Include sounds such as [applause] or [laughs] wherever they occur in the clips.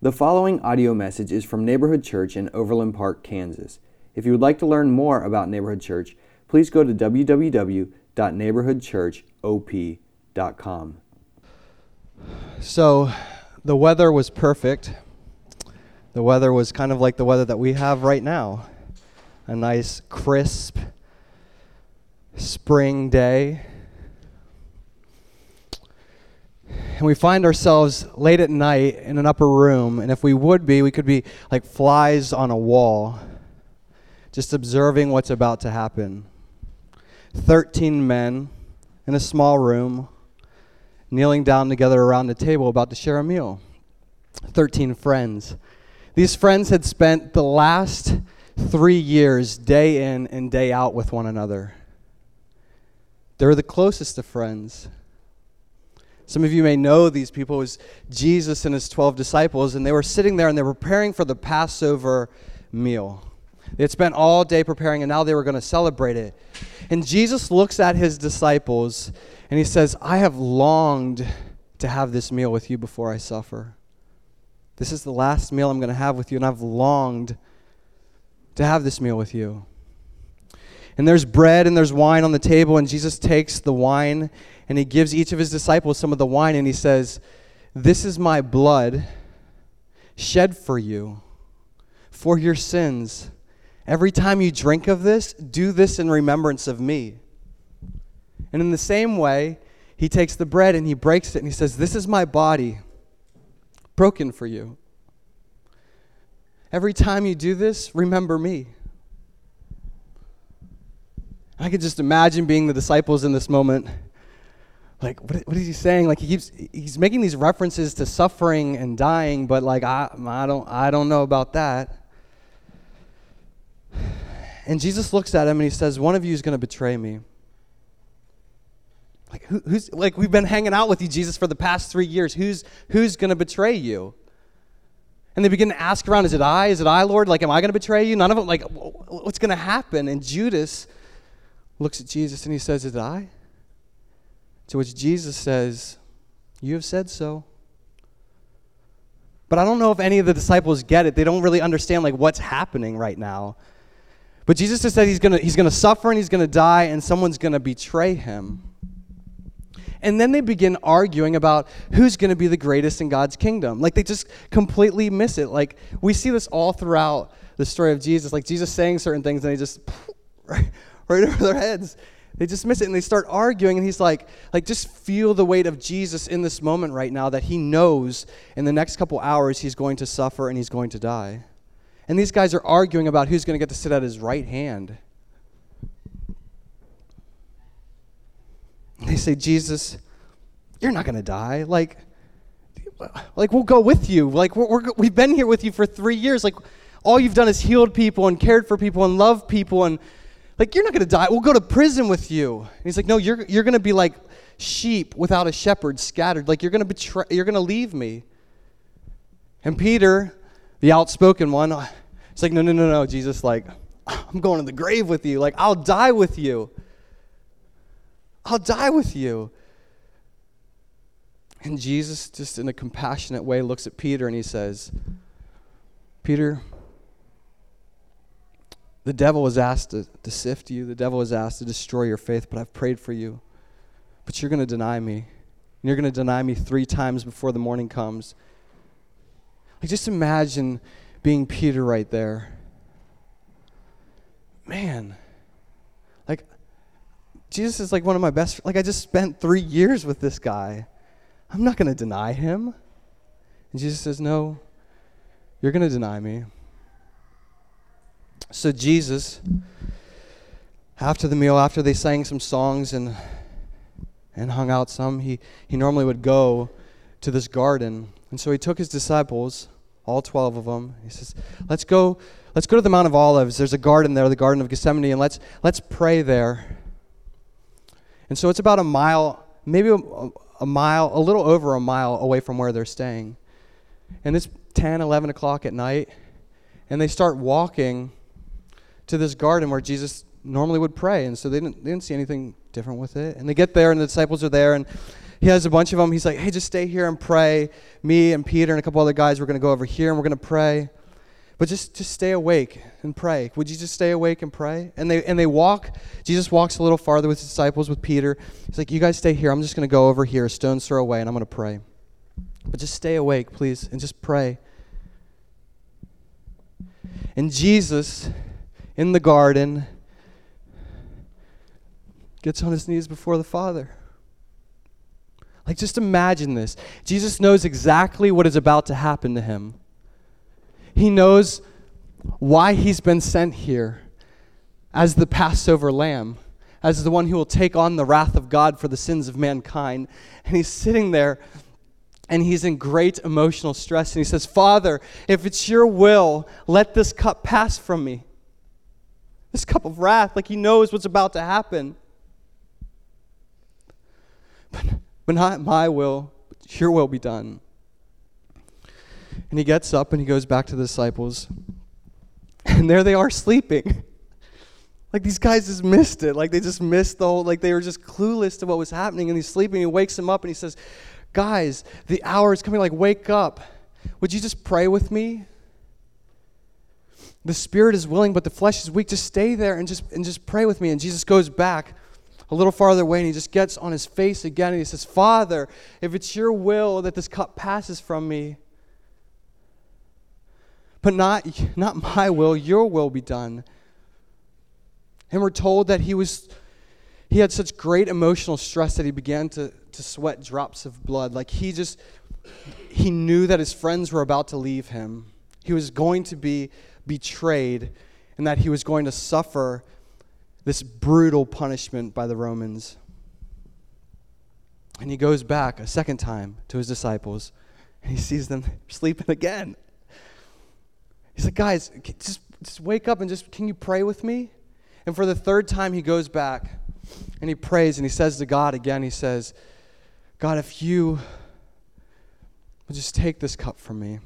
The following audio message is from Neighborhood Church in Overland Park, Kansas. If you would like to learn more about Neighborhood Church, please go to www.neighborhoodchurchop.com. So the weather was perfect. The weather was kind of like the weather that we have right now a nice, crisp spring day. And we find ourselves late at night in an upper room, and if we would be, we could be like flies on a wall, just observing what's about to happen. 13 men in a small room, kneeling down together around a table about to share a meal. 13 friends. These friends had spent the last three years, day in and day out, with one another. They were the closest of friends. Some of you may know these people it was Jesus and his 12 disciples, and they were sitting there and they were preparing for the Passover meal. They had spent all day preparing, and now they were going to celebrate it. And Jesus looks at his disciples and he says, I have longed to have this meal with you before I suffer. This is the last meal I'm going to have with you, and I've longed to have this meal with you. And there's bread and there's wine on the table, and Jesus takes the wine and he gives each of his disciples some of the wine, and he says, This is my blood shed for you for your sins. Every time you drink of this, do this in remembrance of me. And in the same way, he takes the bread and he breaks it and he says, This is my body broken for you. Every time you do this, remember me. I could just imagine being the disciples in this moment. Like, what, what is he saying? Like, he keeps, he's making these references to suffering and dying, but like, I, I, don't, I don't know about that. And Jesus looks at him and he says, One of you is going to betray me. Like, who, who's, like, we've been hanging out with you, Jesus, for the past three years. Who's, who's going to betray you? And they begin to ask around, Is it I? Is it I, Lord? Like, am I going to betray you? None of them, like, what's going to happen? And Judas looks at Jesus and he says, Is it I? To which Jesus says, You have said so. But I don't know if any of the disciples get it. They don't really understand like what's happening right now. But Jesus has said he's gonna he's gonna suffer and he's gonna die and someone's gonna betray him. And then they begin arguing about who's to be the greatest in God's kingdom. Like they just completely miss it. Like we see this all throughout the story of Jesus. Like Jesus saying certain things and they just [laughs] right, [laughs] over their heads. They just miss it and they start arguing and he's like like just feel the weight of Jesus in this moment right now that he knows in the next couple hours he's going to suffer and he's going to die. And these guys are arguing about who's going to get to sit at his right hand. They say, Jesus, you're not going to die. Like, like we'll go with you. Like we're, we have been here with you for three years. Like all you've done is healed people and cared for people and loved people and like you're not going to die. We'll go to prison with you. And he's like, no, you're you're going to be like sheep without a shepherd, scattered. Like you're going to betray. You're going to leave me. And Peter, the outspoken one, it's like, no, no, no, no, Jesus. Like I'm going to the grave with you. Like I'll die with you. I'll die with you. And Jesus, just in a compassionate way, looks at Peter and he says, Peter, the devil was asked to, to sift you, the devil was asked to destroy your faith, but I've prayed for you. But you're going to deny me. And you're going to deny me three times before the morning comes. Like, just imagine being Peter right there. Man, like, Jesus is like one of my best, like, I just spent three years with this guy. I'm not going to deny him. And Jesus says, No, you're going to deny me. So, Jesus, after the meal, after they sang some songs and, and hung out some, he, he normally would go to this garden. And so he took his disciples, all 12 of them. He says, Let's go. Let's go to the Mount of Olives. There's a garden there, the Garden of Gethsemane, and let's, let's pray there. And so it's about a mile, maybe a, a mile, a little over a mile away from where they're staying. And it's 10, 11 o'clock at night, and they start walking to this garden where Jesus normally would pray. And so they didn't, they didn't see anything different with it. And they get there, and the disciples are there, and he has a bunch of them. He's like, hey, just stay here and pray. Me and Peter and a couple other guys, we're going to go over here and we're going to pray. But just, just stay awake and pray. Would you just stay awake and pray? And they, and they walk. Jesus walks a little farther with his disciples, with Peter. He's like, you guys stay here. I'm just going to go over here, a stone's throw away, and I'm going to pray. But just stay awake, please, and just pray. And Jesus, in the garden, gets on his knees before the Father. Like, just imagine this. Jesus knows exactly what is about to happen to him. He knows why he's been sent here as the Passover lamb, as the one who will take on the wrath of God for the sins of mankind. And he's sitting there and he's in great emotional stress. And he says, Father, if it's your will, let this cup pass from me. This cup of wrath, like he knows what's about to happen. But, but not my will, but your will be done. And he gets up and he goes back to the disciples. And there they are sleeping. [laughs] Like these guys just missed it. Like they just missed the whole, like they were just clueless to what was happening. And he's sleeping. He wakes him up and he says, Guys, the hour is coming. Like, wake up. Would you just pray with me? The spirit is willing, but the flesh is weak. Just stay there and just and just pray with me. And Jesus goes back a little farther away and he just gets on his face again and he says, Father, if it's your will that this cup passes from me, but not, not my will, your will be done. And we're told that he was he had such great emotional stress that he began to, to sweat drops of blood. Like he just he knew that his friends were about to leave him. He was going to be betrayed and that he was going to suffer this brutal punishment by the Romans. And he goes back a second time to his disciples and he sees them [laughs] sleeping again. He's like, guys, just, just wake up and just, can you pray with me? And for the third time, he goes back and he prays and he says to God again, he says, God, if you would just take this cup from me,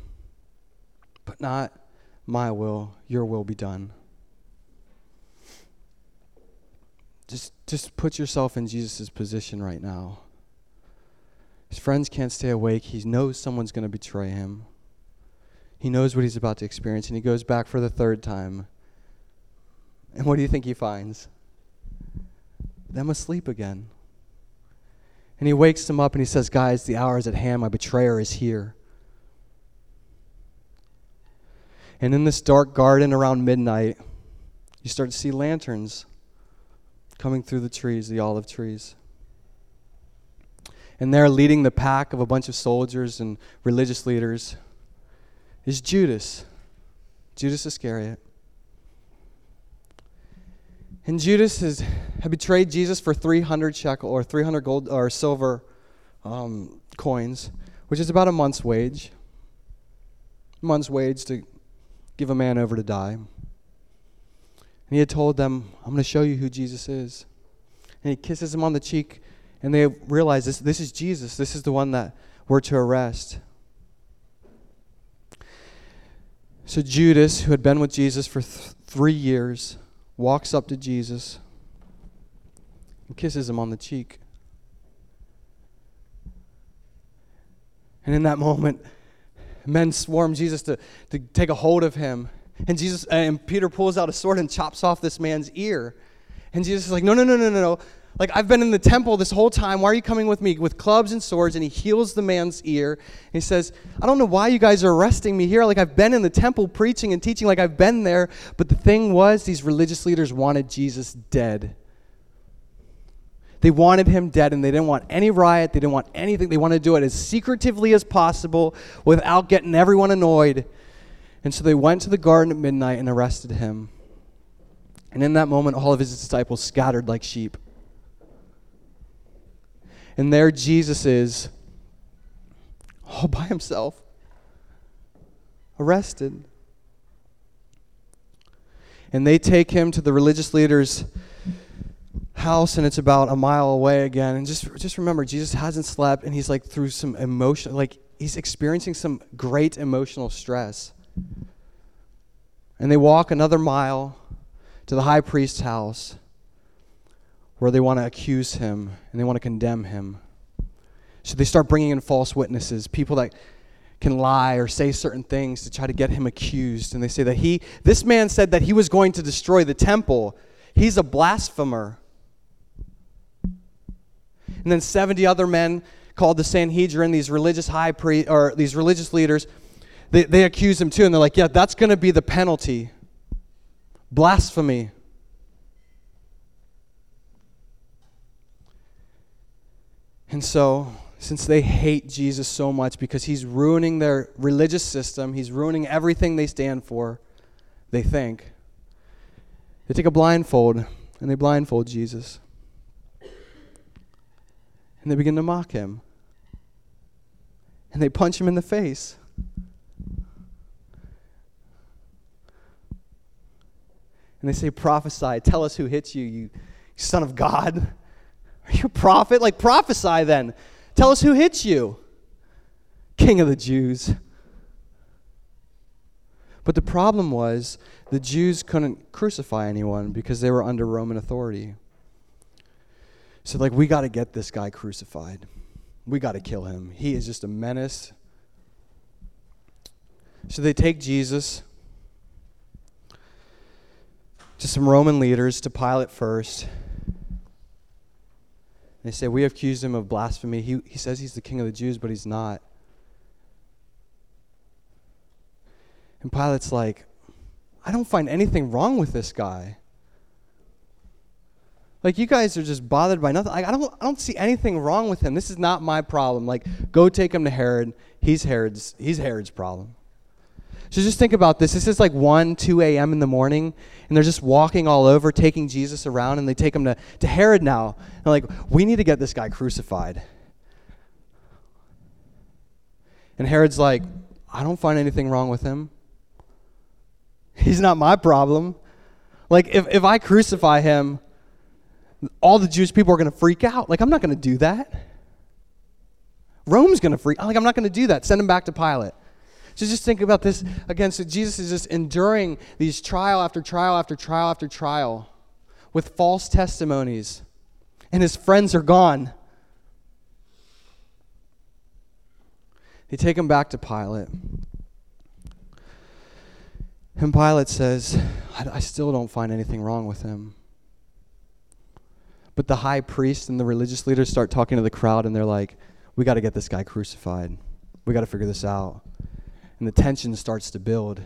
but not my will, your will be done. Just, just put yourself in Jesus' position right now. His friends can't stay awake. He knows someone's going to betray him. He knows what he's about to experience, and he goes back for the third time. And what do you think he finds? Them asleep again. And he wakes them up and he says, Guys, the hour is at hand. My betrayer is here. And in this dark garden around midnight, you start to see lanterns coming through the trees, the olive trees. And there, leading the pack of a bunch of soldiers and religious leaders, is Judas, Judas Iscariot. And Judas has, had betrayed Jesus for 300 shekel or 300 gold or silver um, coins, which is about a month's wage. A month's wage to give a man over to die. And he had told them, I'm going to show you who Jesus is. And he kisses him on the cheek, and they realize this, this is Jesus. This is the one that we're to arrest. So Judas, who had been with Jesus for th- three years, walks up to Jesus and kisses him on the cheek. And in that moment, men swarm Jesus to, to take a hold of him. And Jesus uh, and Peter pulls out a sword and chops off this man's ear. And Jesus is like, no, no, no, no, no, no. Like, I've been in the temple this whole time. Why are you coming with me with clubs and swords? And he heals the man's ear. And he says, I don't know why you guys are arresting me here. Like, I've been in the temple preaching and teaching, like, I've been there. But the thing was, these religious leaders wanted Jesus dead. They wanted him dead, and they didn't want any riot. They didn't want anything. They wanted to do it as secretively as possible without getting everyone annoyed. And so they went to the garden at midnight and arrested him. And in that moment, all of his disciples scattered like sheep. And there Jesus is, all by himself, arrested. And they take him to the religious leader's house, and it's about a mile away again. And just, just remember, Jesus hasn't slept, and he's like through some emotion, like he's experiencing some great emotional stress. And they walk another mile to the high priest's house where they want to accuse him and they want to condemn him. So they start bringing in false witnesses, people that can lie or say certain things to try to get him accused. And they say that he, this man said that he was going to destroy the temple. He's a blasphemer. And then 70 other men called the Sanhedrin, these religious high priest or these religious leaders, they, they accuse him too, and they're like, yeah, that's going to be the penalty. Blasphemy. And so, since they hate Jesus so much because he's ruining their religious system, he's ruining everything they stand for, they think, they take a blindfold and they blindfold Jesus. And they begin to mock him. And they punch him in the face. And they say, Prophesy, tell us who hits you, you son of God. [laughs] Are you a prophet? Like, prophesy then. Tell us who hits you, King of the Jews. But the problem was the Jews couldn't crucify anyone because they were under Roman authority. So, like, we got to get this guy crucified. We got to kill him. He is just a menace. So they take Jesus to some Roman leaders, to Pilate first. They say, We have accused him of blasphemy. He, he says he's the king of the Jews, but he's not. And Pilate's like, I don't find anything wrong with this guy. Like you guys are just bothered by nothing. I don't I don't see anything wrong with him. This is not my problem. Like go take him to Herod. He's Herod's he's Herod's problem. So just think about this. This is like 1, 2 a.m. in the morning, and they're just walking all over, taking Jesus around, and they take him to, to Herod now. And like, we need to get this guy crucified. And Herod's like, I don't find anything wrong with him. He's not my problem. Like, if, if I crucify him, all the Jewish people are going to freak out. Like, I'm not going to do that. Rome's going to freak. Like, I'm not going to do that. Send him back to Pilate. So just think about this again. So Jesus is just enduring these trial after trial after trial after trial with false testimonies, and his friends are gone. They take him back to Pilate. And Pilate says, I, I still don't find anything wrong with him. But the high priest and the religious leaders start talking to the crowd, and they're like, We got to get this guy crucified. We got to figure this out. And the tension starts to build.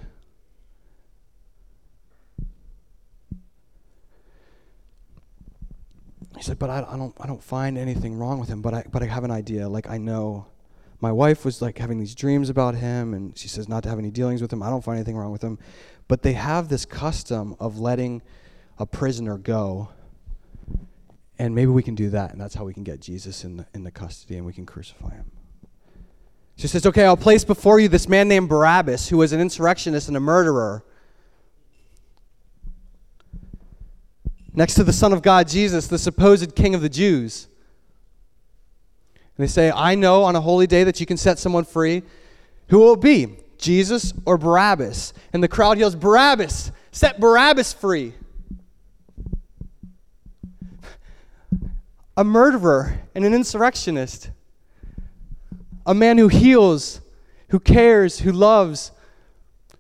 He said, But I, I, don't, I don't find anything wrong with him, but I, but I have an idea. Like, I know my wife was like having these dreams about him, and she says not to have any dealings with him. I don't find anything wrong with him. But they have this custom of letting a prisoner go and maybe we can do that, and that's how we can get Jesus in the, in the custody and we can crucify him. She says, Okay, I'll place before you this man named Barabbas, who was an insurrectionist and a murderer. Next to the Son of God, Jesus, the supposed king of the Jews. And they say, I know on a holy day that you can set someone free. Who will it be? Jesus or Barabbas? And the crowd yells, Barabbas! Set Barabbas free. A murderer and an insurrectionist, a man who heals, who cares, who loves,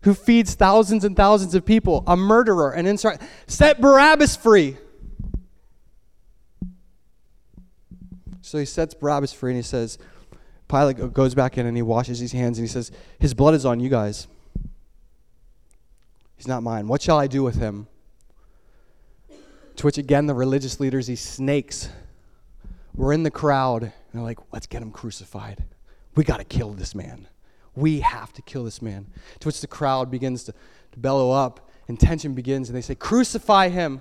who feeds thousands and thousands of people, a murderer, an insurrectionist. Set Barabbas free. So he sets Barabbas free and he says, Pilate goes back in and he washes his hands and he says, His blood is on you guys. He's not mine. What shall I do with him? To which again the religious leaders, these snakes, we're in the crowd, and they're like, let's get him crucified. We got to kill this man. We have to kill this man. To which the crowd begins to, to bellow up, and tension begins, and they say, Crucify him.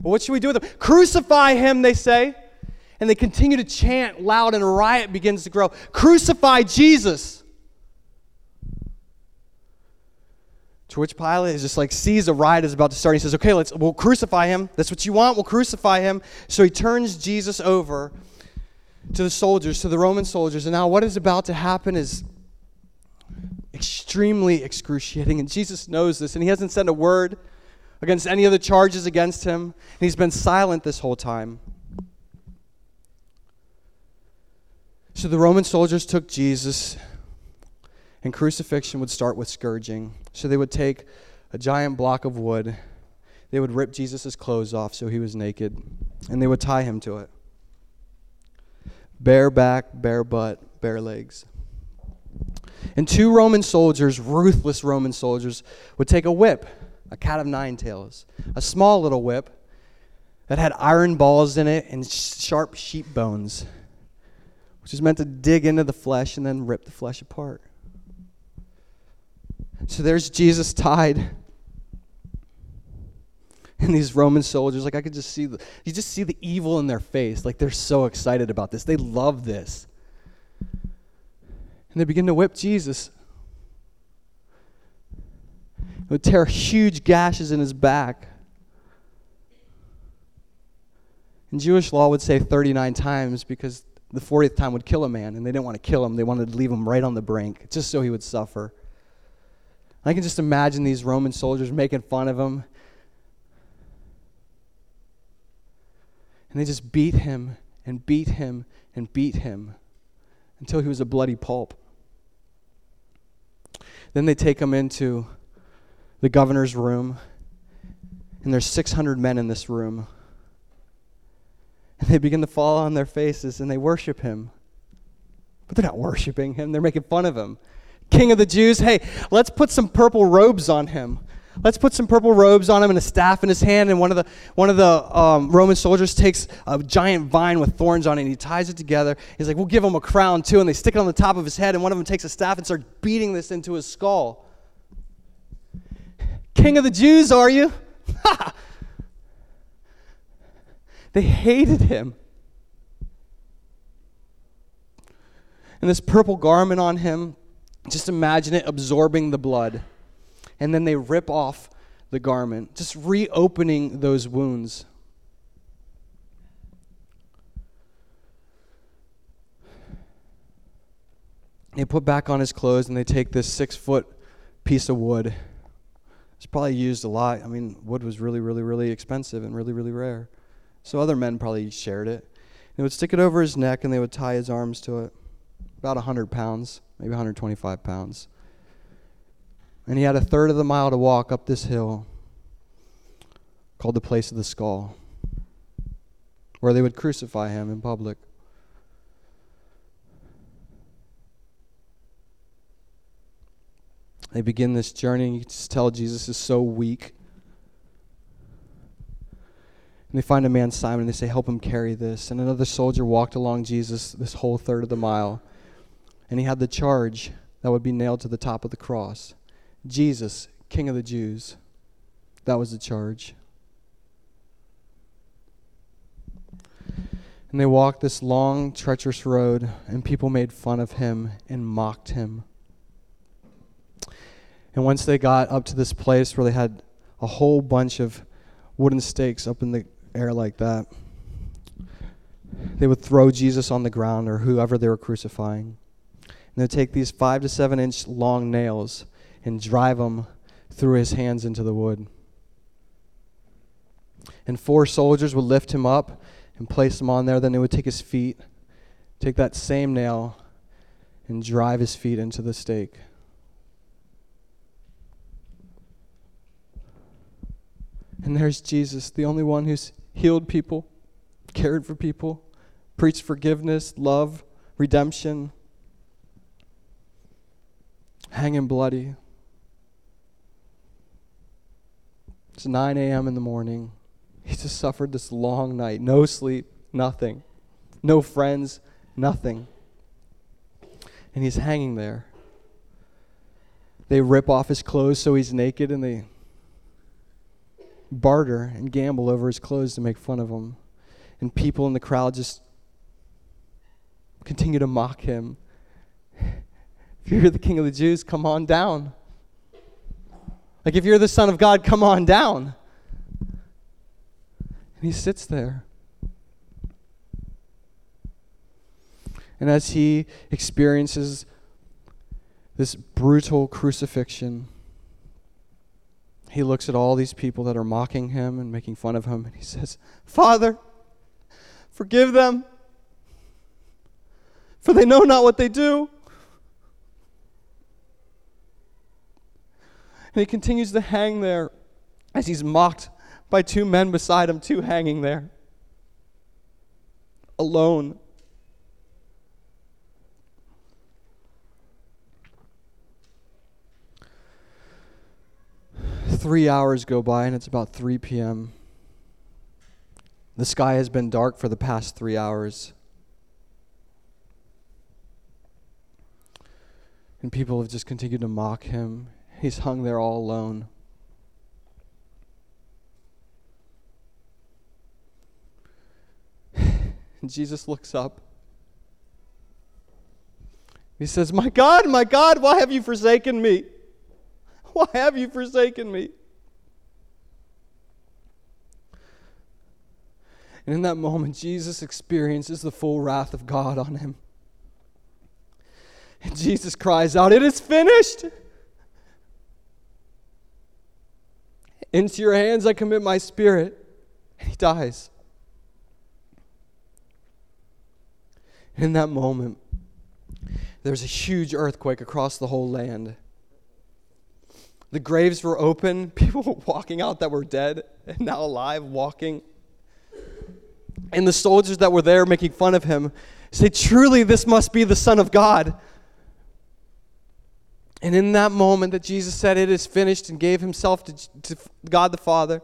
Well, what should we do with him? Crucify him, they say. And they continue to chant loud, and a riot begins to grow. Crucify Jesus. To which Pilate is just like sees a riot is about to start. He says, "Okay, let's we'll crucify him. That's what you want. We'll crucify him." So he turns Jesus over to the soldiers, to the Roman soldiers, and now what is about to happen is extremely excruciating. And Jesus knows this, and he hasn't said a word against any of the charges against him, and he's been silent this whole time. So the Roman soldiers took Jesus, and crucifixion would start with scourging. So they would take a giant block of wood, they would rip Jesus' clothes off so he was naked, and they would tie him to it. Bare back, bare butt, bare legs. And two Roman soldiers, ruthless Roman soldiers, would take a whip, a cat of nine tails, a small little whip that had iron balls in it and sharp sheep bones which is meant to dig into the flesh and then rip the flesh apart. So there's Jesus tied. And these Roman soldiers, like I could just see, the, you just see the evil in their face. Like they're so excited about this. They love this. And they begin to whip Jesus. It would tear huge gashes in his back. And Jewish law would say 39 times because the 40th time would kill a man, and they didn't want to kill him. They wanted to leave him right on the brink, just so he would suffer. I can just imagine these Roman soldiers making fun of him. And they just beat him and beat him and beat him until he was a bloody pulp. Then they take him into the governor's room, and there's 600 men in this room. And they begin to fall on their faces and they worship him. But they're not worshiping him, they're making fun of him. King of the Jews, hey, let's put some purple robes on him. Let's put some purple robes on him and a staff in his hand. And one of the, one of the um, Roman soldiers takes a giant vine with thorns on it and he ties it together. He's like, we'll give him a crown too. And they stick it on the top of his head. And one of them takes a staff and starts beating this into his skull. King of the Jews, are you? [laughs] They hated him. And this purple garment on him, just imagine it absorbing the blood. And then they rip off the garment, just reopening those wounds. They put back on his clothes and they take this six foot piece of wood. It's probably used a lot. I mean, wood was really, really, really expensive and really, really rare. So other men probably shared it. They would stick it over his neck and they would tie his arms to it. About 100 pounds, maybe 125 pounds. And he had a third of the mile to walk up this hill called the place of the skull, where they would crucify him in public. They begin this journey, and you can just tell Jesus is so weak. And they find a man, Simon, and they say, Help him carry this. And another soldier walked along Jesus this whole third of the mile. And he had the charge that would be nailed to the top of the cross Jesus, King of the Jews. That was the charge. And they walked this long, treacherous road, and people made fun of him and mocked him. And once they got up to this place where they had a whole bunch of wooden stakes up in the air like that, they would throw Jesus on the ground or whoever they were crucifying. And they'd take these five to seven inch long nails and drive them through his hands into the wood. And four soldiers would lift him up and place him on there. Then they would take his feet, take that same nail, and drive his feet into the stake. And there's Jesus, the only one who's healed people, cared for people, preached forgiveness, love, redemption, hanging bloody. It's 9 a.m. in the morning. He just suffered this long night. No sleep, nothing. No friends, nothing. And he's hanging there. They rip off his clothes so he's naked and they barter and gamble over his clothes to make fun of him. And people in the crowd just continue to mock him. If you're the king of the Jews, come on down. Like, if you're the Son of God, come on down. And he sits there. And as he experiences this brutal crucifixion, he looks at all these people that are mocking him and making fun of him, and he says, Father, forgive them, for they know not what they do. And he continues to hang there as he's mocked by two men beside him, two hanging there, alone. Three hours go by, and it's about 3 p.m. The sky has been dark for the past three hours. And people have just continued to mock him. He's hung there all alone. And [sighs] Jesus looks up. He says, My God, my God, why have you forsaken me? Why have you forsaken me? And in that moment, Jesus experiences the full wrath of God on him. And Jesus cries out, It is finished! Into your hands I commit my spirit. And he dies. In that moment, there's a huge earthquake across the whole land. The graves were open, [laughs] people were walking out that were dead and now alive, walking. And the soldiers that were there making fun of him say, Truly, this must be the Son of God. And in that moment that Jesus said, It is finished, and gave himself to, to God the Father,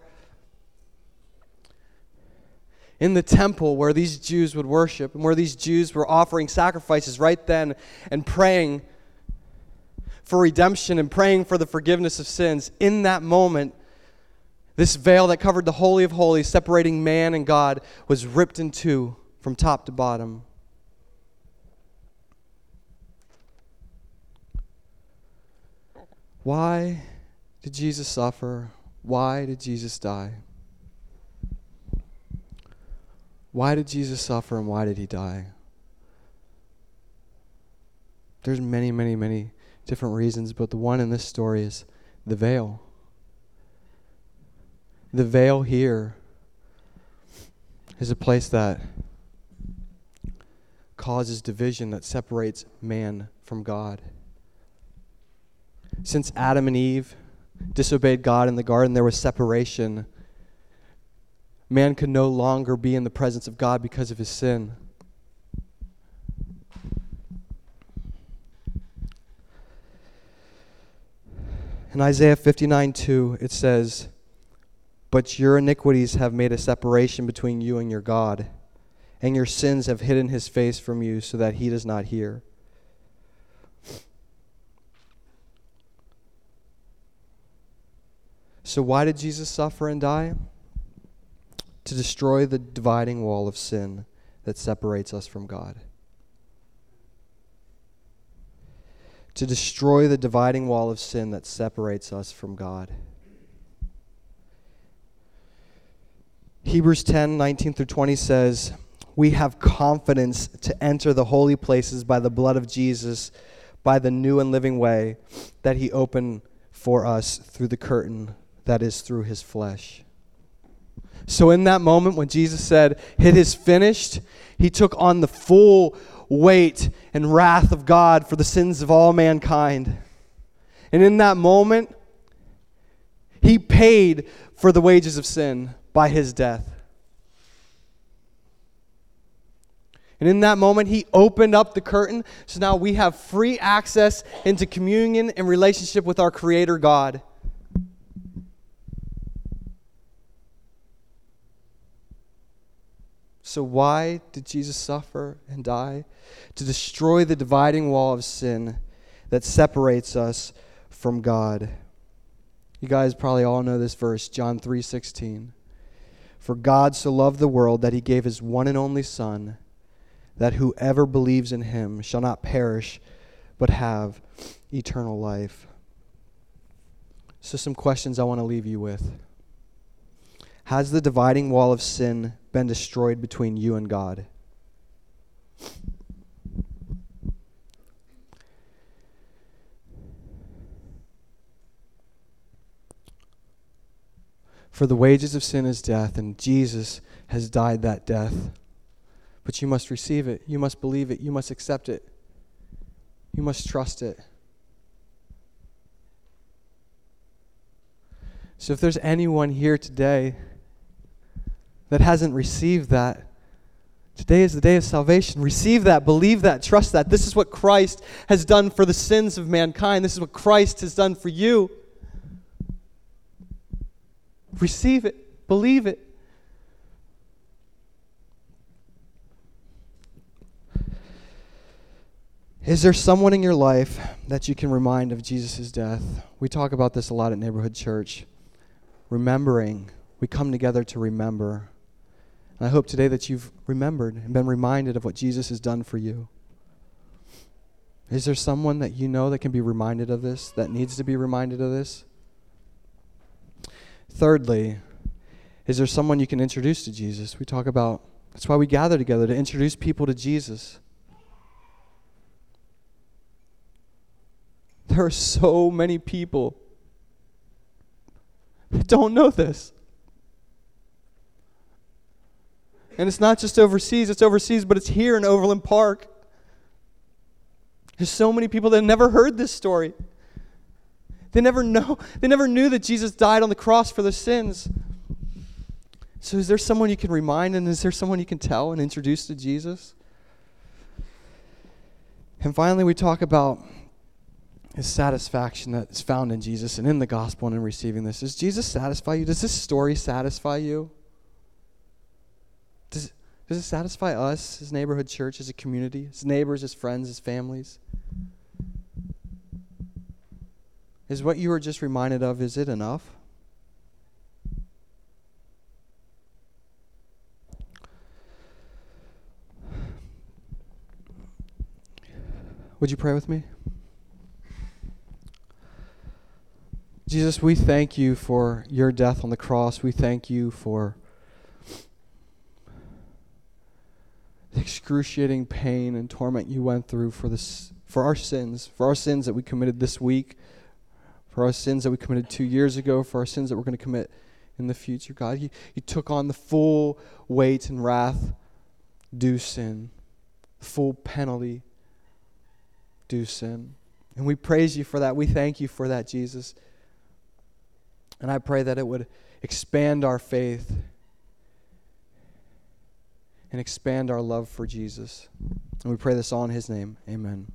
in the temple where these Jews would worship and where these Jews were offering sacrifices right then and praying for redemption and praying for the forgiveness of sins, in that moment, this veil that covered the Holy of Holies, separating man and God, was ripped in two from top to bottom. Why did Jesus suffer? Why did Jesus die? Why did Jesus suffer and why did he die? There's many, many, many different reasons, but the one in this story is the veil. The veil here is a place that causes division that separates man from God. Since Adam and Eve disobeyed God in the garden, there was separation. Man could no longer be in the presence of God because of his sin. In Isaiah 59 2, it says, but your iniquities have made a separation between you and your God, and your sins have hidden his face from you so that he does not hear. So, why did Jesus suffer and die? To destroy the dividing wall of sin that separates us from God. To destroy the dividing wall of sin that separates us from God. Hebrews 10 19 through 20 says, We have confidence to enter the holy places by the blood of Jesus, by the new and living way that he opened for us through the curtain that is through his flesh. So, in that moment when Jesus said, It is finished, he took on the full weight and wrath of God for the sins of all mankind. And in that moment, he paid for the wages of sin by his death. And in that moment, he opened up the curtain. So now we have free access into communion and relationship with our Creator God. So, why did Jesus suffer and die? To destroy the dividing wall of sin that separates us from God. You guys probably all know this verse, John 3 16. For God so loved the world that he gave his one and only Son, that whoever believes in him shall not perish, but have eternal life. So, some questions I want to leave you with. Has the dividing wall of sin been destroyed between you and God? For the wages of sin is death, and Jesus has died that death. But you must receive it. You must believe it. You must accept it. You must trust it. So if there's anyone here today that hasn't received that, today is the day of salvation. Receive that, believe that, trust that. This is what Christ has done for the sins of mankind. This is what Christ has done for you. Receive it, believe it. Is there someone in your life that you can remind of Jesus' death? We talk about this a lot at Neighborhood Church. Remembering. We come together to remember. And I hope today that you've remembered and been reminded of what Jesus has done for you. Is there someone that you know that can be reminded of this, that needs to be reminded of this? Thirdly, is there someone you can introduce to Jesus? We talk about, that's why we gather together, to introduce people to Jesus. There are so many people that don't know this. And it's not just overseas, it's overseas, but it's here in Overland Park. There's so many people that never heard this story. They never know, [laughs] they never knew that Jesus died on the cross for their sins. So is there someone you can remind and is there someone you can tell and introduce to Jesus? And finally we talk about his satisfaction that is found in Jesus and in the gospel and in receiving this. Does Jesus satisfy you? Does this story satisfy you? Does, it satisfy us as neighborhood church, as a community, as neighbors, as friends, as families? Is what you were just reminded of, is it enough? Would you pray with me? Jesus, we thank you for your death on the cross. We thank you for the excruciating pain and torment you went through for this for our sins, for our sins that we committed this week, for our sins that we committed 2 years ago, for our sins that we're going to commit in the future. God, you, you took on the full weight and wrath due sin, full penalty due sin. And we praise you for that. We thank you for that, Jesus. And I pray that it would expand our faith and expand our love for Jesus. And we pray this all in his name. Amen.